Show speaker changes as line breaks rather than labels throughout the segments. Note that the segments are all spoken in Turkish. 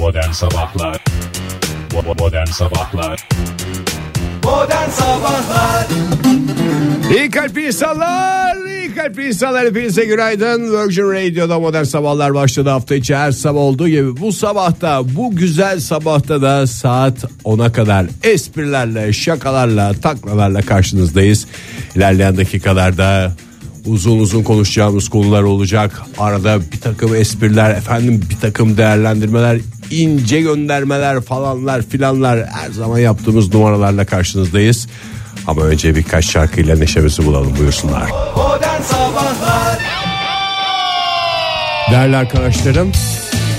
Modern Sabahlar Modern Sabahlar
Modern Sabahlar
İyi kalpli insanlar, iyi kalpli insanlar hepinize günaydın. Virgin Radio'da modern sabahlar başladı hafta içi her sabah olduğu gibi. Bu sabahta, bu güzel sabahta da saat 10'a kadar esprilerle, şakalarla, taklalarla karşınızdayız. İlerleyen dakikalarda uzun uzun konuşacağımız konular olacak. Arada bir takım espriler, efendim bir takım değerlendirmeler, ince göndermeler falanlar filanlar her zaman yaptığımız numaralarla karşınızdayız. Ama önce birkaç şarkıyla neşemizi bulalım buyursunlar. Değerli arkadaşlarım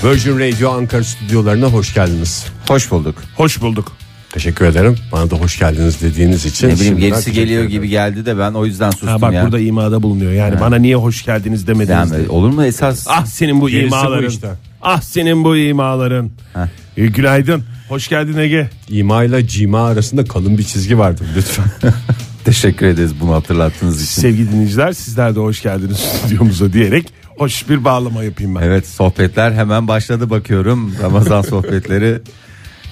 Virgin Radio Ankara stüdyolarına hoş geldiniz.
Hoş bulduk.
Hoş bulduk.
Teşekkür ederim. Bana da hoş geldiniz dediğiniz için.
Ne bileyim gerisi geliyor gibi geldi de ben o yüzden sustum
Ha bak
ya.
burada imada bulunuyor. Yani bana niye hoş geldiniz demediniz.
Yani
de.
olur mu esas?
Ah senin bu
Gerisi bu
imaların.
işte.
Ah senin bu imaların.
Heh.
E, günaydın. Hoş geldin Ege.
İma ile cima arasında kalın bir çizgi vardır lütfen.
Teşekkür ederiz bunu hatırlattığınız için.
Sevgili dinleyiciler sizler de hoş geldiniz stüdyomuza diyerek hoş bir bağlama yapayım ben.
Evet sohbetler hemen başladı bakıyorum. Ramazan sohbetleri.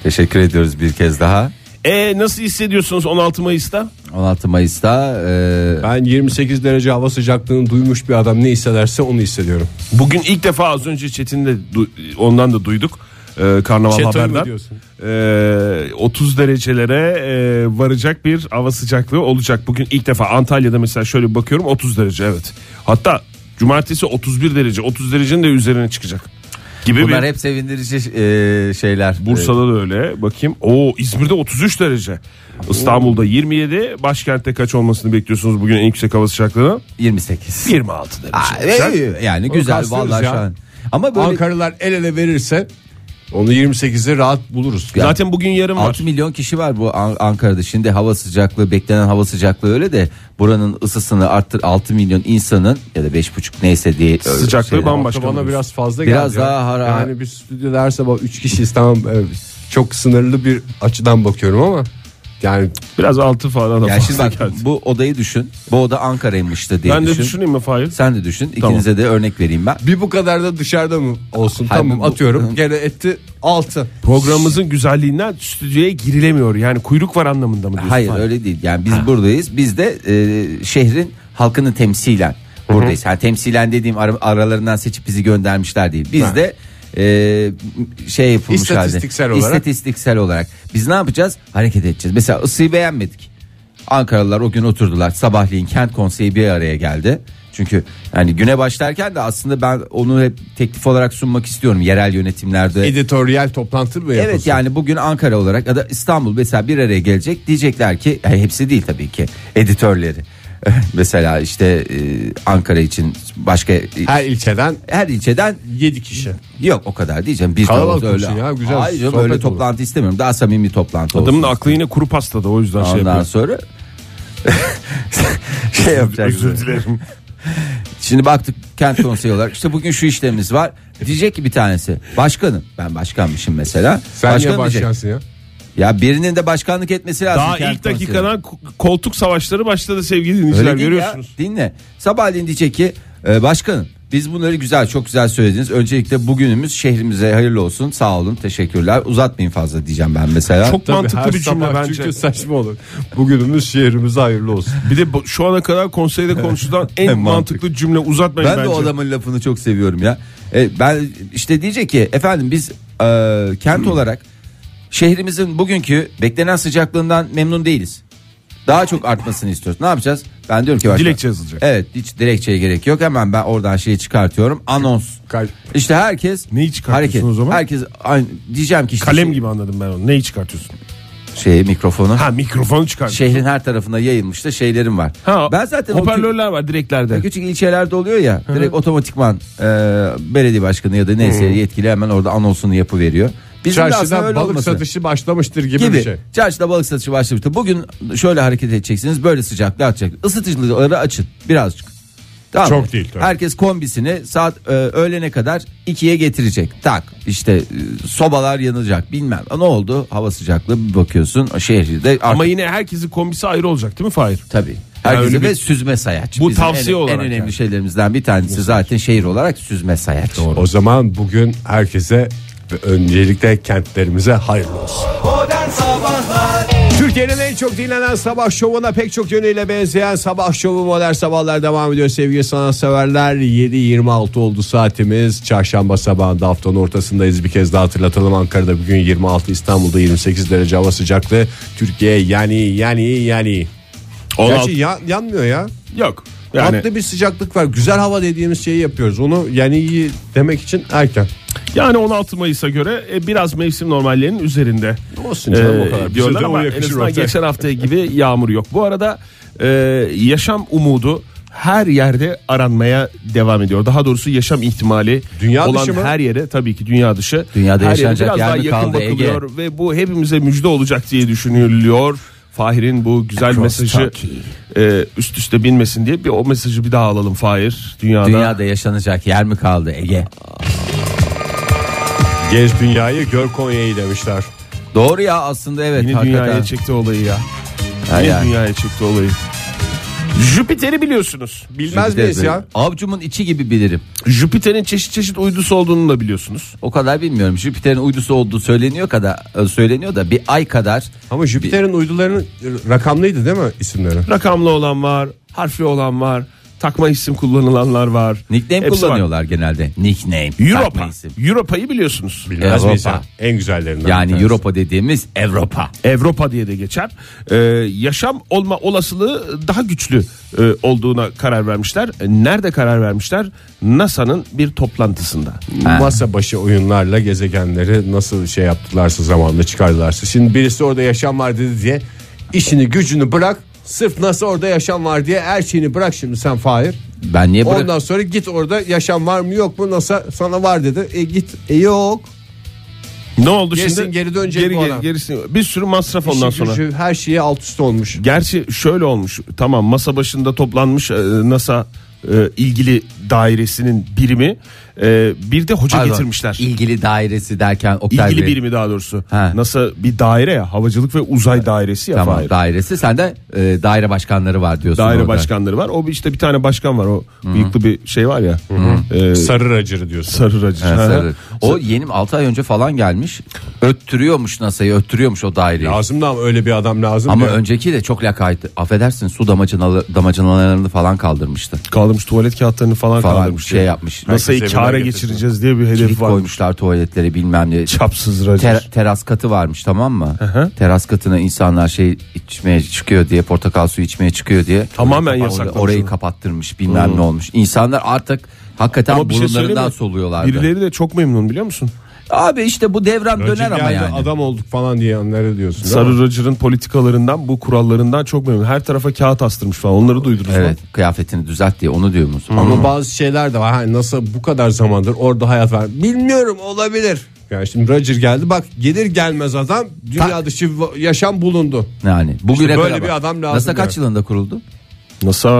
Teşekkür ediyoruz bir kez daha.
E nasıl hissediyorsunuz 16 Mayıs'ta?
16 Mayıs'ta e,
ben 28 derece hava sıcaklığını duymuş bir adam ne hissederse onu hissediyorum.
Bugün ilk defa az önce Çetin de ondan da duyduk. E, karnaval
Çetoy
haberden. E, 30 derecelere e, varacak bir hava sıcaklığı olacak. Bugün ilk defa Antalya'da mesela şöyle bir bakıyorum 30 derece evet. Hatta cumartesi 31 derece 30 derecenin de üzerine çıkacak. Gibi
bunlar
bir
hep sevindirici e, şeyler.
Bursa'da da öyle. Bakayım. Oo İzmir'de 33 derece. İstanbul'da 27. Başkentte kaç olmasını bekliyorsunuz bugün en yüksek hava sıcaklığı?
E, 28.
26 derece.
Aa, e, yani güzel vallahi
ya.
şu an. Ama böyle
Ankaralılar el ele verirse onu 28'e rahat buluruz.
Ya-
Zaten bugün yarın var.
6 milyon kişi var bu An- Ankara'da. Şimdi hava sıcaklığı beklenen hava sıcaklığı öyle de buranın ısısını arttır 6 milyon insanın ya da 5,5 neyse diye
Sıcaklığı bambaşka.
bana biraz fazla
Biraz
geldi. ya.
daha hara-
Yani bir stüdyoda her sabah 3 kişiyiz tamam evet. çok sınırlı bir açıdan bakıyorum ama yani
Biraz altı falan
Yani şimdi
fazla
bak
geldi.
bu odayı düşün. Bu oda Ankara'ymıştı diye
Ben de
düşün.
düşüneyim mi Fahir?
Sen de düşün.
Tamam.
İkinize de örnek vereyim ben.
bir bu kadar da dışarıda mı olsun
Hayır,
tamam
bu-
atıyorum gene etti 6.
Programımızın güzelliğinden stüdyoya girilemiyor. Yani kuyruk var anlamında mı diyorsun?
Hayır
Fahir?
öyle değil. Yani biz buradayız. Biz de e, şehrin halkını temsilen buradayız. Yani temsilen dediğim ara- aralarından seçip bizi göndermişler değil. Biz
Ha.
de e, şey yapılmış
İstatistiksel
halde.
olarak.
İstatistiksel olarak. Biz ne yapacağız? Hareket edeceğiz. Mesela ısıyı beğenmedik. Ankaralılar o gün oturdular. Sabahleyin kent konseyi bir araya geldi. Çünkü yani güne başlarken de aslında ben onu hep teklif olarak sunmak istiyorum yerel yönetimlerde.
Editoryal toplantı mı yapılsın?
Evet yani bugün Ankara olarak ya da İstanbul mesela bir araya gelecek diyecekler ki yani hepsi değil tabii ki editörleri. mesela işte e, Ankara için başka
Her ilçeden
her ilçeden
7 kişi.
yok o kadar diyeceğim. Bir
Kalabalık
de öyle.
olsun ya, güzel
Hayır canım,
sohbet
öyle
olur.
toplantı istemiyorum. Daha samimi toplantı olsun.
Adamın aklı yine kuru pastada o yüzden şey
Ondan
yapıyor.
sonra şey yapacak.
Özür dilerim.
Şimdi baktık kent konseyi olarak işte bugün şu işlemimiz var. Diyecek ki bir tanesi başkanım ben başkanmışım mesela.
Sen
Başkan
niye
diyecek,
başkansın ya?
Ya birinin de başkanlık etmesi lazım.
Daha
kent
ilk
konseyi.
dakikadan koltuk savaşları başladı sevgili dinleyiciler
Öyle
görüyorsunuz.
ya. Dinle. Sabahleyin diyecek ki e, başkanım biz bunları güzel çok güzel söylediniz. Öncelikle bugünümüz şehrimize hayırlı olsun. Sağ olun teşekkürler. Uzatmayın fazla diyeceğim ben mesela.
Çok
Tabii
mantıklı bir cümle bence.
Çünkü saçma olur. Bugünümüz şehrimize hayırlı olsun.
Bir de bu- şu ana kadar konseyde konuşulan en
En
mantıklı cümle uzatmayın
ben
bence.
de o adamın lafını çok seviyorum ya. E, ben işte diyecek ki efendim biz e, kent olarak şehrimizin bugünkü beklenen sıcaklığından memnun değiliz. Daha çok artmasını istiyoruz. Ne yapacağız? Ben diyorum ki başkan.
Dilekçe yazılacak.
Evet hiç dilekçeye gerek yok. Hemen ben oradan şeyi çıkartıyorum. Anons.
Kal-
İşte herkes
Neyi çıkartıyorsun
hareket.
o zaman?
Herkes aynı, diyeceğim ki işte
Kalem
şey-
gibi anladım ben onu. Neyi çıkartıyorsun?
şey mikrofonu.
Ha mikrofonu çıkartıyorsun.
Şehrin her tarafına yayılmış da şeylerim var.
Ha,
ben zaten
hoparlörler var direklerde.
kü- küçük ilçelerde oluyor ya. Direkt otomatikman e, belediye başkanı ya da neyse yetkili hemen orada anonsunu yapıveriyor. Bizim
Çarşıda
öyle
balık
olması.
satışı başlamıştır gibi,
gibi.
bir şey.
Çarşıda balık satışı başlamıştı. Bugün şöyle hareket edeceksiniz. Böyle sıcaklığı atacak. Isıtıcıları açın birazcık. Tamam mı?
Çok değil tabii.
Herkes kombisini saat e, öğlene kadar ikiye getirecek. Tak işte e, sobalar yanacak bilmem. Ne oldu? Hava sıcaklığı bir bakıyorsun şehirde artık
Ama yine herkesin kombisi ayrı olacak değil mi Fahir?
Tabii. Herkese
öyle bir-
ve süzme sayaç.
Bu
Bizim
tavsiye
en,
olarak
En önemli
yani.
şeylerimizden bir tanesi zaten şehir olarak süzme sayaç.
O zaman bugün herkese öncelikle kentlerimize hayırlı olsun. Türkiye'nin en çok dinlenen sabah şovuna pek çok yönüyle benzeyen sabah şovu modern sabahlar devam ediyor sevgili sanatseverler. 7.26 oldu saatimiz. Çarşamba sabahında haftanın ortasındayız. Bir kez daha hatırlatalım Ankara'da bugün 26 İstanbul'da 28 derece hava sıcaklığı. Türkiye yani yani yani.
16
Gerçi ya- yanmıyor ya.
yok. Yani
Tatlı bir sıcaklık var. Güzel hava dediğimiz şeyi yapıyoruz. Onu yani iyi demek için erken.
yani 16 Mayıs'a göre e, biraz mevsim normallerinin üzerinde.
Olsun canım, o kadar.
Diyorlar ama en azından
ortaya.
geçen hafta gibi yağmur yok. Bu arada e, yaşam umudu her yerde aranmaya devam ediyor. Daha doğrusu yaşam ihtimali
Dünya
olan
dışı mı?
her yere tabii ki dünya dışı.
Dünyada
her yere
yaşanacak
biraz
yer
daha
mi
yakın
kaldı Ege?
bakılıyor ve bu hepimize müjde olacak diye düşünülüyor. Fahir'in bu güzel
Across
mesajı e, üst üste binmesin diye bir o mesajı bir daha alalım Fahir. Dünyada,
Dünyada yaşanacak yer mi kaldı Ege?
Gez dünyayı gör Konya'yı demişler.
Doğru ya aslında evet
yine
hakikaten.
dünyaya çekti olayı ya. Yine
yani.
dünyaya çekti olayı. Jüpiter'i biliyorsunuz.
Bilmez miyiz ya?
Avcumun içi gibi bilirim.
Jüpiter'in çeşit çeşit uydusu olduğunu da biliyorsunuz.
O kadar bilmiyorum. Jüpiter'in uydusu olduğu söyleniyor kadar söyleniyor da bir ay kadar
Ama Jüpiter'in uydularının rakamlıydı değil mi isimleri?
Rakamlı olan var, harfli olan var, takma isim kullanılanlar var.
nickname
Hepsi var.
kullanıyorlar genelde. Nickname.
Europa. Europa'yı biliyorsunuz.
Bilmez ya? En güzellerinden.
Yani. Europa dediğimiz Avrupa.
Avrupa diye de geçer. Ee, yaşam olma olasılığı daha güçlü e, olduğuna karar vermişler. Nerede karar vermişler? NASA'nın bir toplantısında.
Masa başı oyunlarla gezegenleri nasıl şey yaptılarsa zamanında çıkardılarsa. Şimdi birisi orada yaşam var dedi diye işini gücünü bırak. Sırf nasıl orada yaşam var diye her şeyini bırak şimdi sen Fahir.
Ben niye bırak-
Ondan sonra git orada yaşam var mı yok mu nasıl sana var dedi. E git e yok.
Ne oldu
Gerisin
şimdi?
geri dönecek
Geri,
bu
geri-
adam.
gerisi bir sürü masraf ondan
İşi
sonra.
gücü, her şeye alt üst olmuş.
Gerçi şöyle olmuş. Tamam masa başında toplanmış e, NASA e, ilgili dairesinin birimi e, bir de hoca
Pardon,
getirmişler.
İlgili dairesi derken Oktay
İlgili
Bey.
birimi daha doğrusu.
Ha.
NASA bir daire ya havacılık ve uzay dairesi ya
Tamam
Fahir.
dairesi sende e, daire başkanları var diyorsun.
Daire
orada.
başkanları var. O işte bir tane başkan var. O bıyıklı bir şey var ya. E,
Sarı racırı diyorsun.
sarı racı.
Ha,
Ha.
sarı. O yeni 6 ay önce falan gelmiş. Öttürüyormuş NASA'yı öttürüyormuş o daireyi.
Lazım da ama öyle bir adam lazım.
Ama
ya.
önceki de çok lakaydı. Affedersin su damacanalı, damacanalarını falan kaldırmıştı.
Kaldırmış tuvalet kağıtlarını falan,
Falan
kaldırmış.
şey yapmış.
Herkes
kâra geçireceğiz diye bir hedef
Kilit
var.
koymuşlar tuvaletlere bilmem ne.
Çapsız.
Ter- teras katı varmış tamam mı?
hı.
Teras katına insanlar şey içmeye çıkıyor diye portakal suyu içmeye çıkıyor diye.
Tamamen yasaklamış
Orayı kapattırmış bilmem ne olmuş. İnsanlar artık hakikaten
Ama şey
burunlarından
mi?
soluyorlardı.
Birileri de çok memnun biliyor musun?
Abi işte bu devran
Racır
döner ama
geldi,
yani.
adam olduk falan diye onları diyorsun. değil mi?
Sarı Roger'ın politikalarından bu kurallarından çok memnun. Her tarafa kağıt astırmış falan. Onları duydunuz
Evet
mu?
kıyafetini düzelt diye onu diyor musun?
Ama bazı şeyler de var. Hani nasıl bu kadar zamandır orada hayat var. Bilmiyorum olabilir. Yani şimdi Roger geldi bak gelir gelmez adam dünya dışı va- yaşam bulundu.
Yani bugüne
böyle
kadar
bir adam lazım
NASA kaç yılında kuruldu?
NASA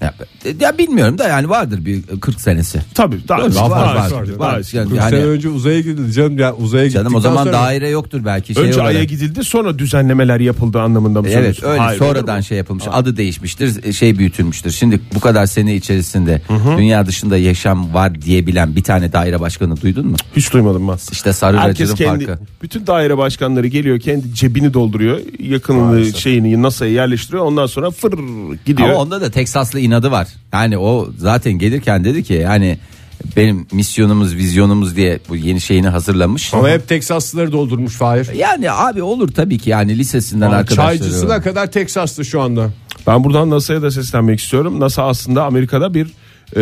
Ya, ya bilmiyorum da yani vardır bir 40 senesi.
tabii daha
Var,
daha-
var, var,
daha-
var.
daha-
Yani-
40 sene önce uzaya gidildi canım. Ya uzaya
Canım o zaman
sonra-
daire yoktur belki. Şey
Önce
olarak.
Ay'a gidildi sonra düzenlemeler yapıldı anlamında mı
Evet öyle
Hayır,
sonradan şey yapılmış adı değişmiştir şey büyütülmüştür. Şimdi bu kadar sene içerisinde dünya dışında yaşam var diyebilen bir tane daire başkanı duydun mu?
Hiç duymadım ben.
İşte Sarı
Herkes kendi
farkı.
bütün daire başkanları geliyor kendi cebini dolduruyor yakınlığı şeyini NASA'ya yerleştiriyor ondan sonra fır gidiyor.
Ama onda da Teksaslı inadı var. Yani o zaten gelirken dedi ki yani benim misyonumuz vizyonumuz diye bu yeni şeyini hazırlamış.
Ama hep Teksaslıları doldurmuş Fahir.
Yani abi olur tabii ki yani lisesinden arkadaşları.
Çaycısına kadar Teksaslı şu anda.
Ben buradan NASA'ya da seslenmek istiyorum. NASA aslında Amerika'da bir e,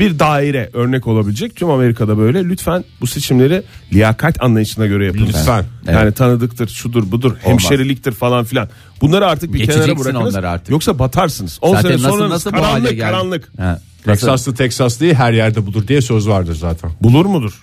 bir daire örnek olabilecek. Tüm Amerika'da böyle. Lütfen bu seçimleri liyakat anlayışına göre yapın.
Lütfen.
Yani tanıdıktır, şudur, budur, hemşeriliktir falan filan. Bunları artık bir kenara bırakınız.
artık.
Yoksa batarsınız. 10
Zaten
sene
nasıl
sonra
nasıl bu hale
karanlık karanlık.
Ha,
Teksaslı Teksaslıyı her yerde bulur diye söz vardır zaten.
Bulur mudur?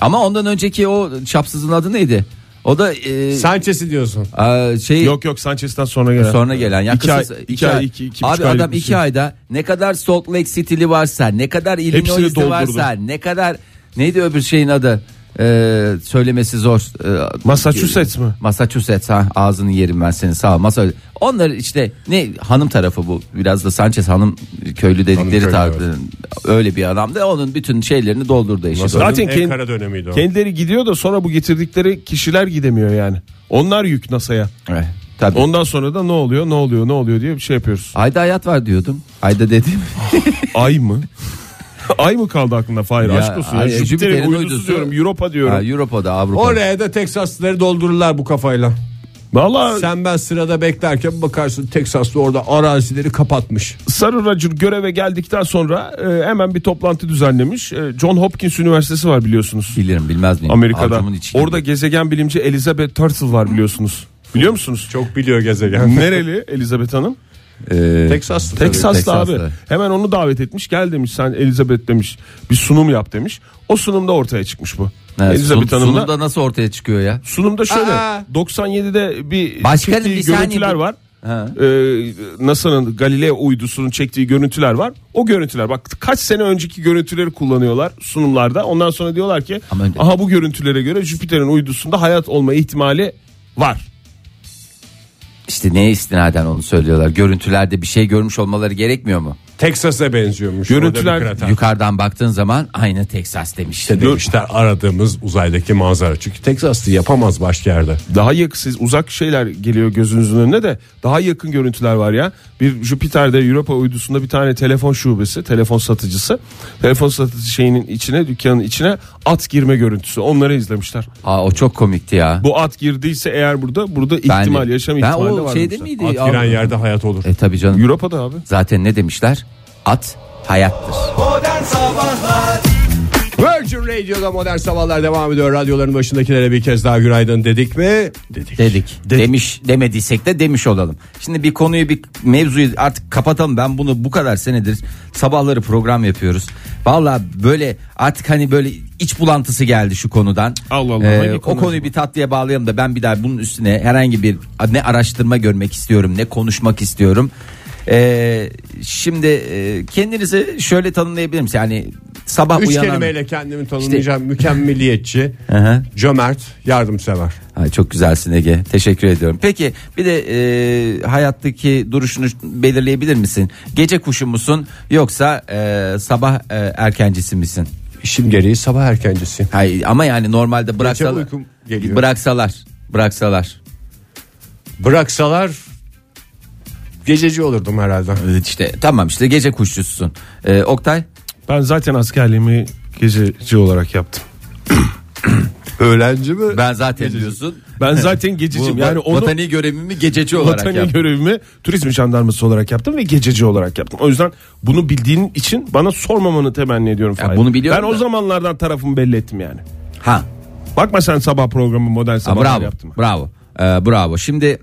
Ama ondan önceki o çapsızın adı neydi? O da e,
Sanchez'i diyorsun.
e, şey
Yok yok Sanchez'ten sonra gelen.
sonra gelen. Ya
iki ay,
kısası-
iki ay, iki, iki
abi
buçuk aylık
adam iki
şey.
ayda ne kadar Salt Lake City'li varsa, ne kadar Illinois'li varsa, ne kadar neydi öbür şeyin adı? E, söylemesi zor. E,
Massachusetts mi?
Massachusetts ha ağzını yerim ben senin sağ ol. Masa onlar işte ne hanım tarafı bu biraz da Sanchez hanım köylü dedikleri
köylü,
tarzı öyle bir adamdı. Onun bütün şeylerini doldurdu eşi.
Zaten
Zaten en
kend-
kara dönemiydi o.
Kendileri gidiyor da sonra bu getirdikleri kişiler gidemiyor yani. Onlar yük NASA'ya.
Evet, tabii.
Ondan sonra da ne oluyor ne oluyor ne oluyor diye bir şey yapıyoruz.
Ayda hayat var diyordum. Ayda dedim.
Ay mı? Ay mı kaldı aklında Fahir?
Ya,
Aşk olsun. Ya. Jüpiter'in
Jüpiter'in
uydusu
uydusu-
diyorum. Europa diyorum.
ha, Avrupa'da Avrupa.
Oraya da Teksaslıları doldururlar bu kafayla.
Valla
Sen ben sırada beklerken bakarsın Teksaslı orada arazileri kapatmış.
Sarı Roger göreve geldikten sonra e, hemen bir toplantı düzenlemiş. E, John Hopkins Üniversitesi var biliyorsunuz.
Bilirim bilmez miyim?
Amerika'da. Orada gezegen bilimci Elizabeth Turtle var biliyorsunuz. Biliyor musunuz?
Çok biliyor gezegen.
Nereli Elizabeth Hanım?
Ee,
Teksaslı.
abi. Hemen onu davet etmiş. Gel demiş sen Elizabeth demiş. Bir sunum yap demiş. O sunumda ortaya çıkmış bu.
evet,
Elizabeth
sun-
Hanım'la.
sunumda nasıl ortaya çıkıyor ya?
Sunumda şöyle
Aa.
97'de bir
Başkanım, bir
görüntüler var.
Ha.
Ee, NASA'nın Galileo uydusunun çektiği görüntüler var. O görüntüler bak kaç sene önceki görüntüleri kullanıyorlar sunumlarda. Ondan sonra diyorlar ki
Ama
aha bu görüntülere göre Jüpiter'in uydusunda hayat olma ihtimali var.
İşte neye istinaden onu söylüyorlar. Görüntülerde bir şey görmüş olmaları gerekmiyor mu?
Teksas'a benziyormuş.
Görüntüler-.
Yukarıdan baktığın zaman aynı Teksas demiş.
İşte demişler aradığımız uzaydaki manzara. Çünkü Teksaslı yapamaz başka yerde.
Daha yakın siz uzak şeyler geliyor gözünüzün önüne de daha yakın görüntüler var ya. Bir Jüpiter'de Europa uydusunda bir tane telefon şubesi, telefon satıcısı. Telefon satıcı şeyinin içine, dükkanın içine at girme görüntüsü. Onları izlemişler.
Aa, o çok komikti ya.
Bu at girdiyse eğer burada burada
Ben
ihtimal yaşam
ben
ihtimali
o
var.
şeyde
demişler.
miydi?
At giren yerde hayat olur.
E tabi canım.
Europa'da abi.
Zaten ne demişler? At hayattır.
Modern Sabahlar
Virgin Radio'da modern sabahlar devam ediyor. Radyoların başındakilere bir kez daha günaydın dedik mi? Dedik.
Dedik. Demiş demediysek de demiş olalım. Şimdi bir konuyu bir mevzuyu artık kapatalım. Ben bunu bu kadar senedir sabahları program yapıyoruz. Valla böyle artık hani böyle iç bulantısı geldi şu konudan.
Allah Allah,
Ee, o
konu
konuyu bir tatlıya bağlayalım da ben bir daha bunun üstüne herhangi bir ne araştırma görmek istiyorum ne konuşmak istiyorum. Ee, şimdi e, kendinizi şöyle tanımlayabilir misiniz? Yani sabah
Üç
uyanan
kelimeyle kendimi tanımlayacağım. Mükemmeliyetçi,
Hı hı.
cömert, yardımsever.
Ay çok güzelsin Ege. Teşekkür ediyorum. Peki bir de e, hayattaki duruşunu belirleyebilir misin? Gece kuşu musun yoksa e, sabah e, erkencisi misin?
İşim gereği sabah erkencisi.
Hayır ama yani normalde bıraksalar
uykum geliyor.
bıraksalar bıraksalar
Bıraksalar gececi olurdum herhalde.
işte tamam işte gece kuşçusun. E, Oktay
Ben zaten askerliğimi gececi olarak yaptım.
Öğlenci mi?
ben zaten diyorsun.
Ben zaten gececiyim. Yani onu
vatani görevimi gececi olarak
vatani
yaptım.
görevimi turizm jandarması olarak yaptım ve gececi olarak yaptım. O yüzden bunu bildiğin için bana sormamanı temenni ediyorum.
Ya bunu biliyorum
Ben o
da.
zamanlardan tarafımı belli ettim yani.
Ha
Bakma sen sabah programı modern
Ha,
sabah
bravo
yaptım.
bravo Ee, bravo şimdi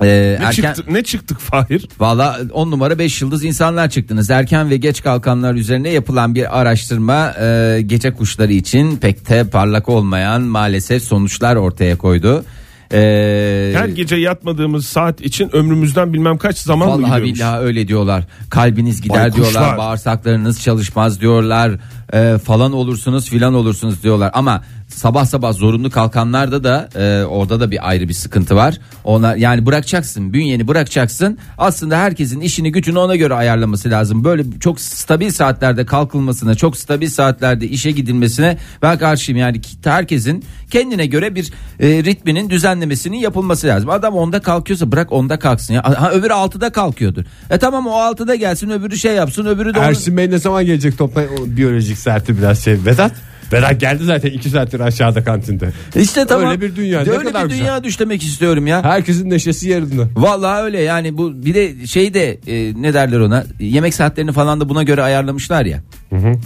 e,
Ne,
erken
çıktı, ne çıktık Fahir?
Valla 10 numara 5 yıldız insanlar çıktınız. Erken ve geç kalkanlar üzerine yapılan bir araştırma e, gece kuşları için pek de parlak olmayan maalesef sonuçlar ortaya koydu. E,
Her gece yatmadığımız saat için ömrümüzden bilmem kaç zaman mı
Vallahi
gidiyormuş?
billahi öyle diyorlar. Kalbiniz gider
Baykuşlar.
diyorlar. Bağırsaklarınız çalışmaz diyorlar. E, falan olursunuz filan olursunuz diyorlar. Ama sabah sabah zorunlu kalkanlarda da e, orada da bir ayrı bir sıkıntı var. Ona yani bırakacaksın. Bünyeni bırakacaksın. Aslında herkesin işini gücünü ona göre ayarlaması lazım. Böyle çok stabil saatlerde kalkılmasına, çok stabil saatlerde işe gidilmesine ben karşıyım. Yani herkesin kendine göre bir e, ritminin düzenlemesinin yapılması lazım. Adam onda kalkıyorsa bırak onda kalksın ya. Ha, öbürü 6'da kalkıyordur. E tamam o 6'da gelsin öbürü şey yapsın öbürü de onu-
Ersin Bey ne zaman gelecek topla o biyolojik saati biraz şey. Vedat? Vedat geldi zaten iki saattir aşağıda kantinde.
İşte tamam.
Öyle bir dünya, ne
Öyle
kadar
bir
güzel.
dünya düşlemek istiyorum ya.
Herkesin neşesi yerinde.
Vallahi öyle yani bu bir de şey de e, ne derler ona yemek saatlerini falan da buna göre ayarlamışlar ya.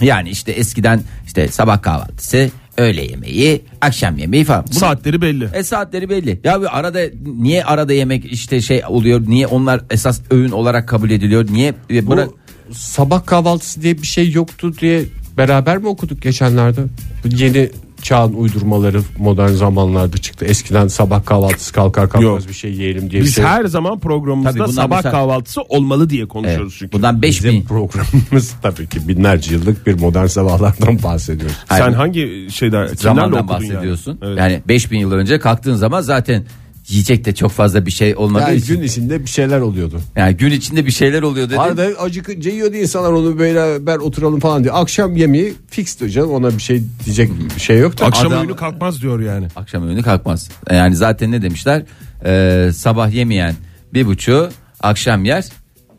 Yani işte eskiden işte sabah kahvaltısı, öğle yemeği, akşam yemeği falan. Bu-
Saatleri belli.
E saatleri belli. Ya bir arada niye arada yemek işte şey oluyor? Niye onlar esas öğün olarak kabul ediliyor? Niye e,
Bu sabah kahvaltısı diye bir şey yoktu diye beraber mi okuduk geçenlerde? Bu yeni çağın uydurmaları modern zamanlarda çıktı. Eskiden sabah kahvaltısı kalkar kalkmaz
Yok.
bir şey yiyelim diye
Biz
şey.
her zaman programımızda
Tabii
sabah
mesela-
kahvaltısı olmalı diye
Evet.
konuşuyoruz çünkü.
Bundan 5000
Bizim programımız tabii ki binlerce yıllık bir modern sabahlardan bahsediyoruz.
Hayır.
Sen hangi şeyden
zamandan bahsediyorsun.
Yani? Evet.
Yani 5000 yıl önce kalktığın zaman zaten yiyecek de çok fazla bir şey olmadığı
Yani
için.
gün içinde bir şeyler oluyordu.
Yani gün içinde bir şeyler oluyor dedi.
Arada acıkınca yiyordu insanlar onu böyle ben oturalım falan diye. Akşam yemeği fixti canım ona bir şey diyecek bir şey yok da.
Akşam
Adam-
oyunu kalkmaz diyor yani.
Akşam öğünü kalkmaz. Yani zaten ne demişler? Ee, sabah yemeyen bir buçuğu, akşam yer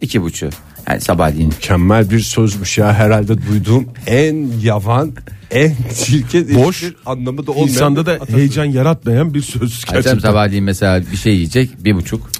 iki buçuğu. Yani sabahleyin.
Mükemmel bir sözmüş ya herhalde duyduğum en yavan en çirkin
Boş,
anlamı da olmayan
İnsanda da
atasözü.
heyecan yaratmayan bir söz gerçekten.
sabahleyin mesela bir şey yiyecek bir buçuk.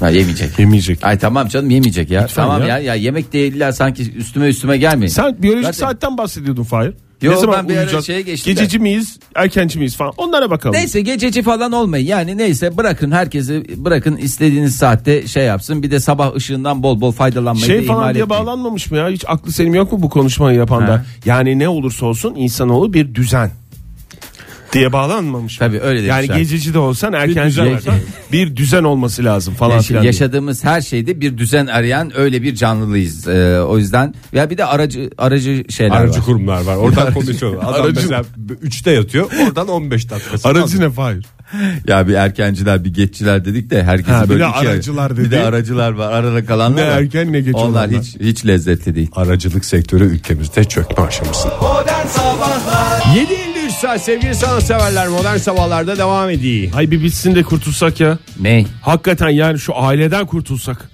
Ha, yemeyecek.
Yemeyecek.
Ay tamam canım yemeyecek ya.
Lütfen
tamam ya.
ya.
ya yemek de illa sanki üstüme üstüme gelmeyin.
Sen biyolojik
Zaten-
saatten bahsediyordun Fahir.
Yo,
ne zaman
ben bir
uyuyacağız?
şeye geçtim.
Gececi miyiz, erkenci miyiz falan. Onlara bakalım.
Neyse gececi falan olmayın. Yani neyse bırakın herkesi bırakın istediğiniz saatte şey yapsın. Bir de sabah ışığından bol bol faydalanmayı da
Şey
ihmal
falan diye
etmeyin.
bağlanmamış mı ya? Hiç aklı selim yok mu bu konuşmayı yapan da?
Ha.
Yani ne olursa olsun insanoğlu bir düzen diye bağlanmamış mı?
Tabii öyle
Yani
demişler.
gececi de olsan erkenci
düzen
de olsan bir düzen olması lazım falan
Yaş-
filan. diye.
yaşadığımız her şeyde bir düzen arayan öyle bir canlılıyız. Ee, o yüzden ya bir de aracı aracı şeyler
Aracı
var.
kurumlar var. Oradan konuşuyorlar. Adam
Aracı-
mesela 3'te yatıyor. Oradan 15 dakikası.
Aracı ne Fahir?
Ya bir erkenciler bir geççiler dedik de herkesi
Ha, bir
böyle
de
ikiye-
aracılar
Bir
dedi.
de aracılar var arada kalanlar
Ne
var.
erken ne geç
Onlar
olanlar.
hiç hiç lezzetli değil.
Aracılık sektörü ülkemizde çökme aşamasında.
Modern Sabahlar
7.53 saat sevgili sanatseverler modern sabahlarda devam ediyor.
Hay bir bitsin de kurtulsak ya.
Ne?
Hakikaten yani şu aileden kurtulsak.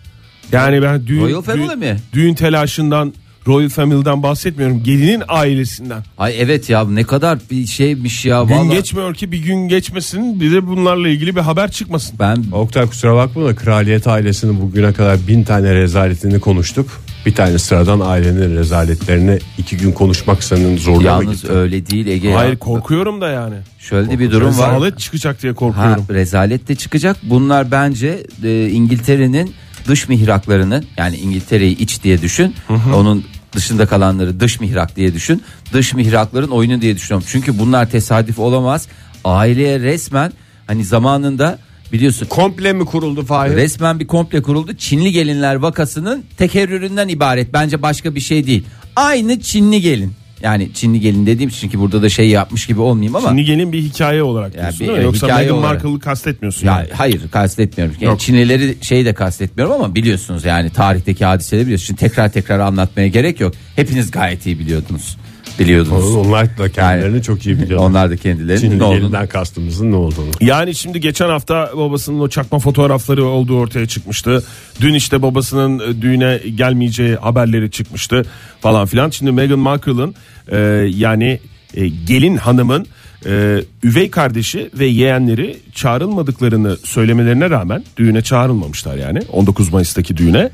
Yani ben düğün,
Royal Family
düğün,
mi?
düğün telaşından Royal Family'den bahsetmiyorum. Gelinin ailesinden.
Ay evet ya ne kadar bir şeymiş ya.
Gün
Vallahi
geçmiyor ki bir gün geçmesin bir de bunlarla ilgili bir haber çıkmasın.
ben
Oktay kusura bakma da kraliyet ailesinin bugüne kadar bin tane rezaletini konuştuk. Bir tane sıradan ailenin rezaletlerini iki gün konuşmak senin zorluğuna
yalnız
gitti.
öyle değil Ege ya.
Hayır korkuyorum da yani.
Şöyle de bir durum var.
Rezalet çıkacak diye
Ha,
korkuyorum.
rezalet de çıkacak. Bunlar bence e, İngiltere'nin dış mihraklarının yani İngiltere'yi iç diye düşün. Onun dışında kalanları dış mihrak diye düşün. Dış mihrakların oyunu diye düşünüyorum. Çünkü bunlar tesadüf olamaz. Aileye resmen hani zamanında biliyorsun
Komple mi kuruldu Fahir?
resmen bir komple kuruldu. Çinli gelinler vakasının tekerrüründen ibaret. Bence başka bir şey değil. Aynı Çinli gelin. Yani Çinli gelin dediğim için ki burada da şey yapmış gibi olmayayım ama.
Şimdi gelin bir hikaye olarak
Ya
diyorsun
bir-
değil mi? Yoksa Meghan
olarak.
Markle'ı kastetmiyorsun.
Ya
yani.
hayır kastetmiyorum. Yani
Yok.
Çinlileri şey de kastetmiyorum ama biliyorsunuz yani tarihteki hadiseleri biliyorsunuz. Şimdi tekrar tekrar anlatmaya gerek yok. Hepiniz gayet iyi biliyordunuz. Biliyordunuz.
Onlar da kendilerini
Yani-
çok iyi biliyorlar.
Onlar da kendilerinin
Çinli
ne olduğunu.
gelinden kastımızın ne olduğunu.
Yani şimdi geçen hafta babasının o çakma fotoğrafları olduğu ortaya çıkmıştı. Dün işte babasının e, düğüne gelmeyeceği haberleri çıkmıştı falan filan. Şimdi Meghan Markle'ın e, yani e, gelin hanımın e, üvey kardeşi ve yeğenleri çağrılmadıklarını söylemelerine rağmen düğüne çağrılmamışlar yani 19 Mayıs'taki düğüne.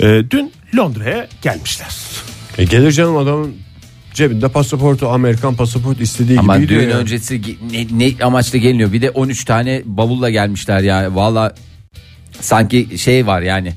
E, dün Londra'ya gelmişler.
E gelir canım adamın cebinde pasaportu Amerikan pasaport istediği
Ama
gibi
düğün
gidiyor.
öncesi ne, ne amaçla geliniyor. Bir de 13 tane bavulla gelmişler ya. Valla sanki şey var yani.